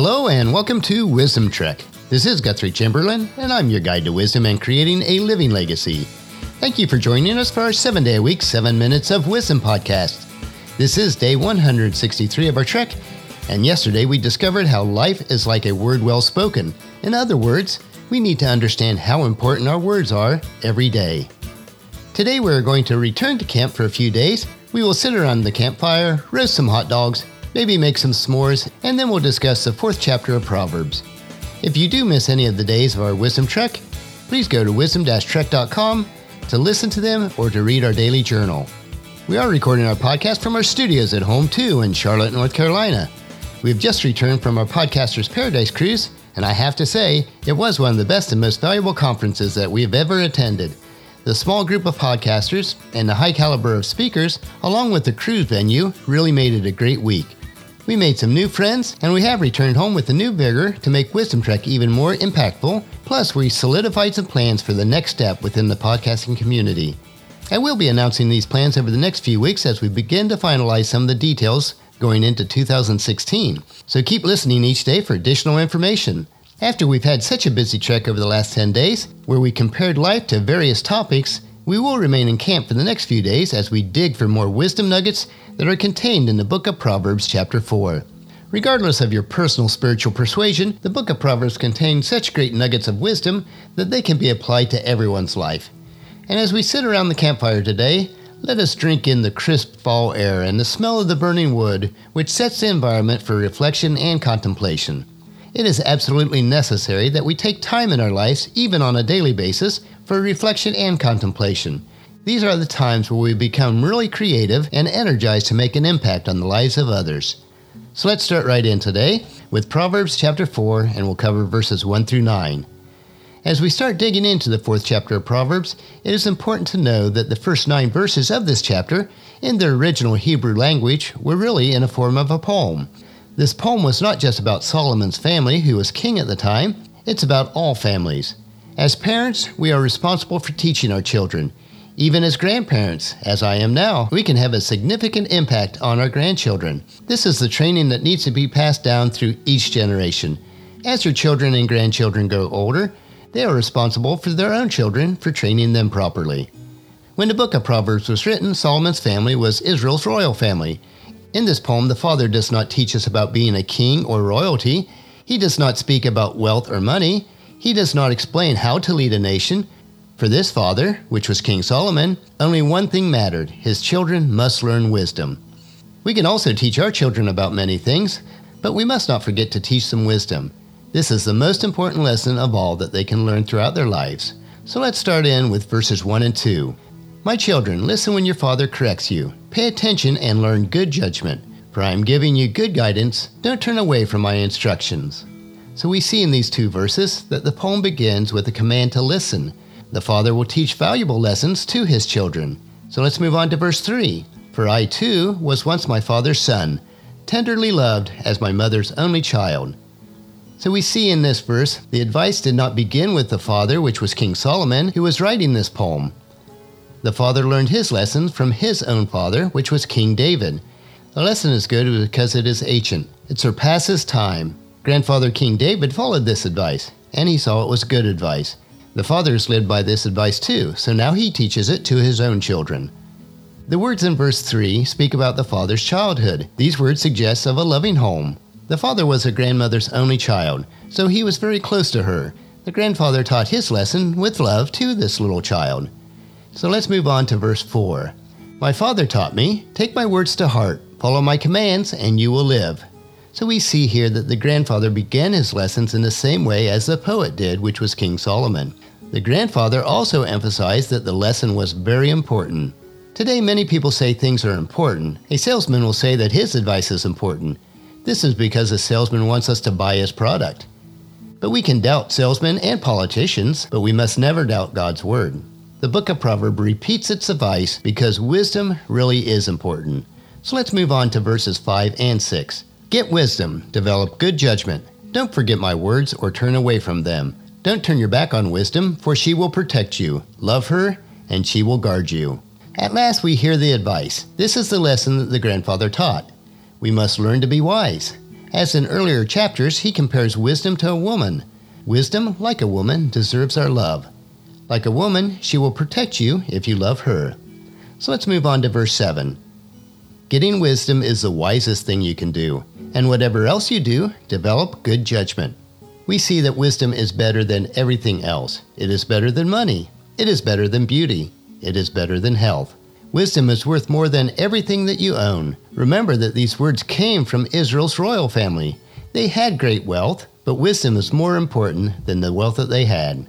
Hello and welcome to Wisdom Trek. This is Guthrie Chamberlain, and I'm your guide to wisdom and creating a living legacy. Thank you for joining us for our seven day a week, seven minutes of wisdom podcast. This is day 163 of our trek, and yesterday we discovered how life is like a word well spoken. In other words, we need to understand how important our words are every day. Today we're going to return to camp for a few days. We will sit around the campfire, roast some hot dogs, maybe make some s'mores, and then we'll discuss the fourth chapter of Proverbs. If you do miss any of the days of our Wisdom Trek, please go to wisdom-trek.com to listen to them or to read our daily journal. We are recording our podcast from our studios at home too in Charlotte, North Carolina. We've just returned from our Podcasters Paradise cruise, and I have to say, it was one of the best and most valuable conferences that we have ever attended. The small group of podcasters and the high caliber of speakers, along with the cruise venue, really made it a great week. We made some new friends, and we have returned home with a new vigor to make Wisdom Trek even more impactful. Plus, we solidified some plans for the next step within the podcasting community. I will be announcing these plans over the next few weeks as we begin to finalize some of the details going into 2016. So keep listening each day for additional information. After we've had such a busy trek over the last 10 days, where we compared life to various topics, we will remain in camp for the next few days as we dig for more wisdom nuggets that are contained in the book of Proverbs, chapter 4. Regardless of your personal spiritual persuasion, the book of Proverbs contains such great nuggets of wisdom that they can be applied to everyone's life. And as we sit around the campfire today, let us drink in the crisp fall air and the smell of the burning wood, which sets the environment for reflection and contemplation. It is absolutely necessary that we take time in our lives, even on a daily basis, for reflection and contemplation. These are the times where we become really creative and energized to make an impact on the lives of others. So let's start right in today with Proverbs chapter 4, and we'll cover verses 1 through 9. As we start digging into the fourth chapter of Proverbs, it is important to know that the first nine verses of this chapter, in their original Hebrew language, were really in a form of a poem. This poem was not just about Solomon's family, who was king at the time, it's about all families. As parents, we are responsible for teaching our children. Even as grandparents, as I am now, we can have a significant impact on our grandchildren. This is the training that needs to be passed down through each generation. As your children and grandchildren grow older, they are responsible for their own children for training them properly. When the book of Proverbs was written, Solomon's family was Israel's royal family. In this poem, the father does not teach us about being a king or royalty. He does not speak about wealth or money. He does not explain how to lead a nation. For this father, which was King Solomon, only one thing mattered his children must learn wisdom. We can also teach our children about many things, but we must not forget to teach them wisdom. This is the most important lesson of all that they can learn throughout their lives. So let's start in with verses 1 and 2. My children, listen when your father corrects you. Pay attention and learn good judgment, for I am giving you good guidance. Don't turn away from my instructions. So we see in these two verses that the poem begins with a command to listen. The father will teach valuable lessons to his children. So let's move on to verse 3. For I too was once my father's son, tenderly loved as my mother's only child. So we see in this verse the advice did not begin with the father, which was King Solomon, who was writing this poem. The father learned his lessons from his own father, which was King David. The lesson is good because it is ancient, it surpasses time. Grandfather King David followed this advice, and he saw it was good advice. The fathers lived by this advice too, so now he teaches it to his own children. The words in verse 3 speak about the father's childhood. These words suggest of a loving home. The father was a grandmother's only child, so he was very close to her. The grandfather taught his lesson with love to this little child. So let's move on to verse 4. My father taught me, take my words to heart, follow my commands, and you will live. So we see here that the grandfather began his lessons in the same way as the poet did, which was King Solomon. The grandfather also emphasized that the lesson was very important. Today, many people say things are important. A salesman will say that his advice is important. This is because the salesman wants us to buy his product. But we can doubt salesmen and politicians, but we must never doubt God's word. The book of Proverbs repeats its advice because wisdom really is important. So let's move on to verses 5 and 6. Get wisdom, develop good judgment. Don't forget my words or turn away from them. Don't turn your back on wisdom, for she will protect you. Love her, and she will guard you. At last, we hear the advice. This is the lesson that the grandfather taught. We must learn to be wise. As in earlier chapters, he compares wisdom to a woman. Wisdom, like a woman, deserves our love. Like a woman, she will protect you if you love her. So let's move on to verse 7. Getting wisdom is the wisest thing you can do, and whatever else you do, develop good judgment. We see that wisdom is better than everything else. It is better than money. It is better than beauty. It is better than health. Wisdom is worth more than everything that you own. Remember that these words came from Israel's royal family. They had great wealth, but wisdom is more important than the wealth that they had.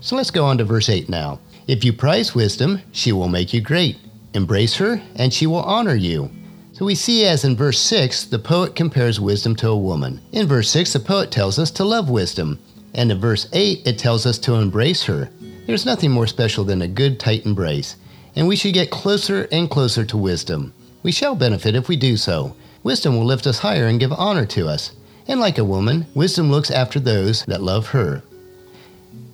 So let's go on to verse 8 now. If you prize wisdom, she will make you great. Embrace her, and she will honor you. So we see as in verse 6, the poet compares wisdom to a woman. In verse 6, the poet tells us to love wisdom. And in verse 8, it tells us to embrace her. There's nothing more special than a good, tight embrace and we should get closer and closer to wisdom. We shall benefit if we do so. Wisdom will lift us higher and give honor to us. And like a woman, wisdom looks after those that love her.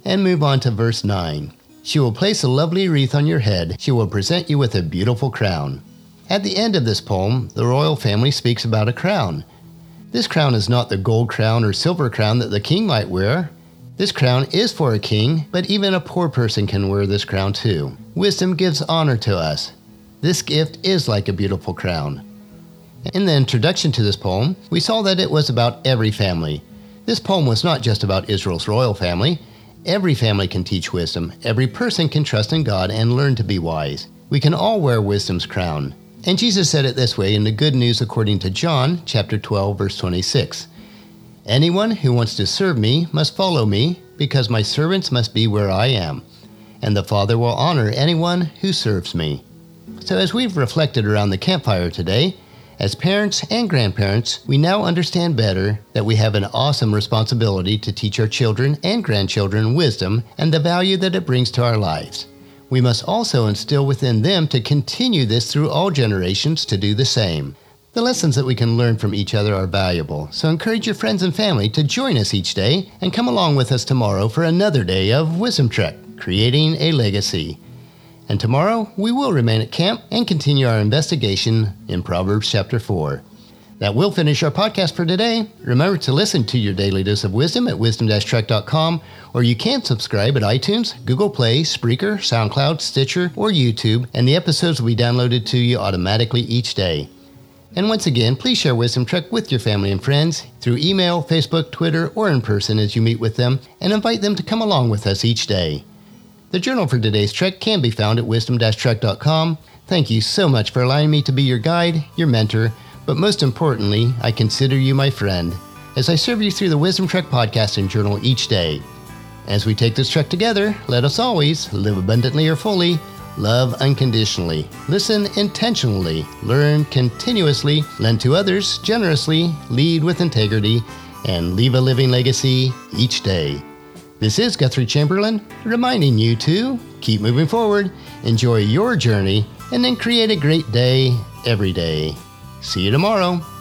And move on to verse 9. She will place a lovely wreath on your head. She will present you with a beautiful crown. At the end of this poem, the royal family speaks about a crown. This crown is not the gold crown or silver crown that the king might wear. This crown is for a king, but even a poor person can wear this crown too. Wisdom gives honor to us. This gift is like a beautiful crown. In the introduction to this poem, we saw that it was about every family. This poem was not just about Israel's royal family. Every family can teach wisdom. Every person can trust in God and learn to be wise. We can all wear wisdom's crown. And Jesus said it this way in the Good News according to John, chapter 12, verse 26. Anyone who wants to serve me must follow me, because my servants must be where I am, and the Father will honor anyone who serves me. So, as we've reflected around the campfire today, as parents and grandparents, we now understand better that we have an awesome responsibility to teach our children and grandchildren wisdom and the value that it brings to our lives. We must also instill within them to continue this through all generations to do the same. The lessons that we can learn from each other are valuable, so encourage your friends and family to join us each day and come along with us tomorrow for another day of Wisdom Trek, creating a legacy. And tomorrow we will remain at camp and continue our investigation in Proverbs chapter 4. That will finish our podcast for today. Remember to listen to your daily dose of wisdom at wisdom-trek.com, or you can subscribe at iTunes, Google Play, Spreaker, SoundCloud, Stitcher, or YouTube, and the episodes will be downloaded to you automatically each day. And once again, please share Wisdom Trek with your family and friends through email, Facebook, Twitter, or in person as you meet with them, and invite them to come along with us each day. The journal for today's trek can be found at wisdom-trek.com. Thank you so much for allowing me to be your guide, your mentor, but most importantly, I consider you my friend as I serve you through the Wisdom Trek podcast and journal each day. As we take this trek together, let us always live abundantly or fully love unconditionally, listen intentionally, learn continuously, lend to others generously, lead with integrity, and leave a living legacy each day. This is Guthrie Chamberlain reminding you to keep moving forward, enjoy your journey, and then create a great day every day. See you tomorrow.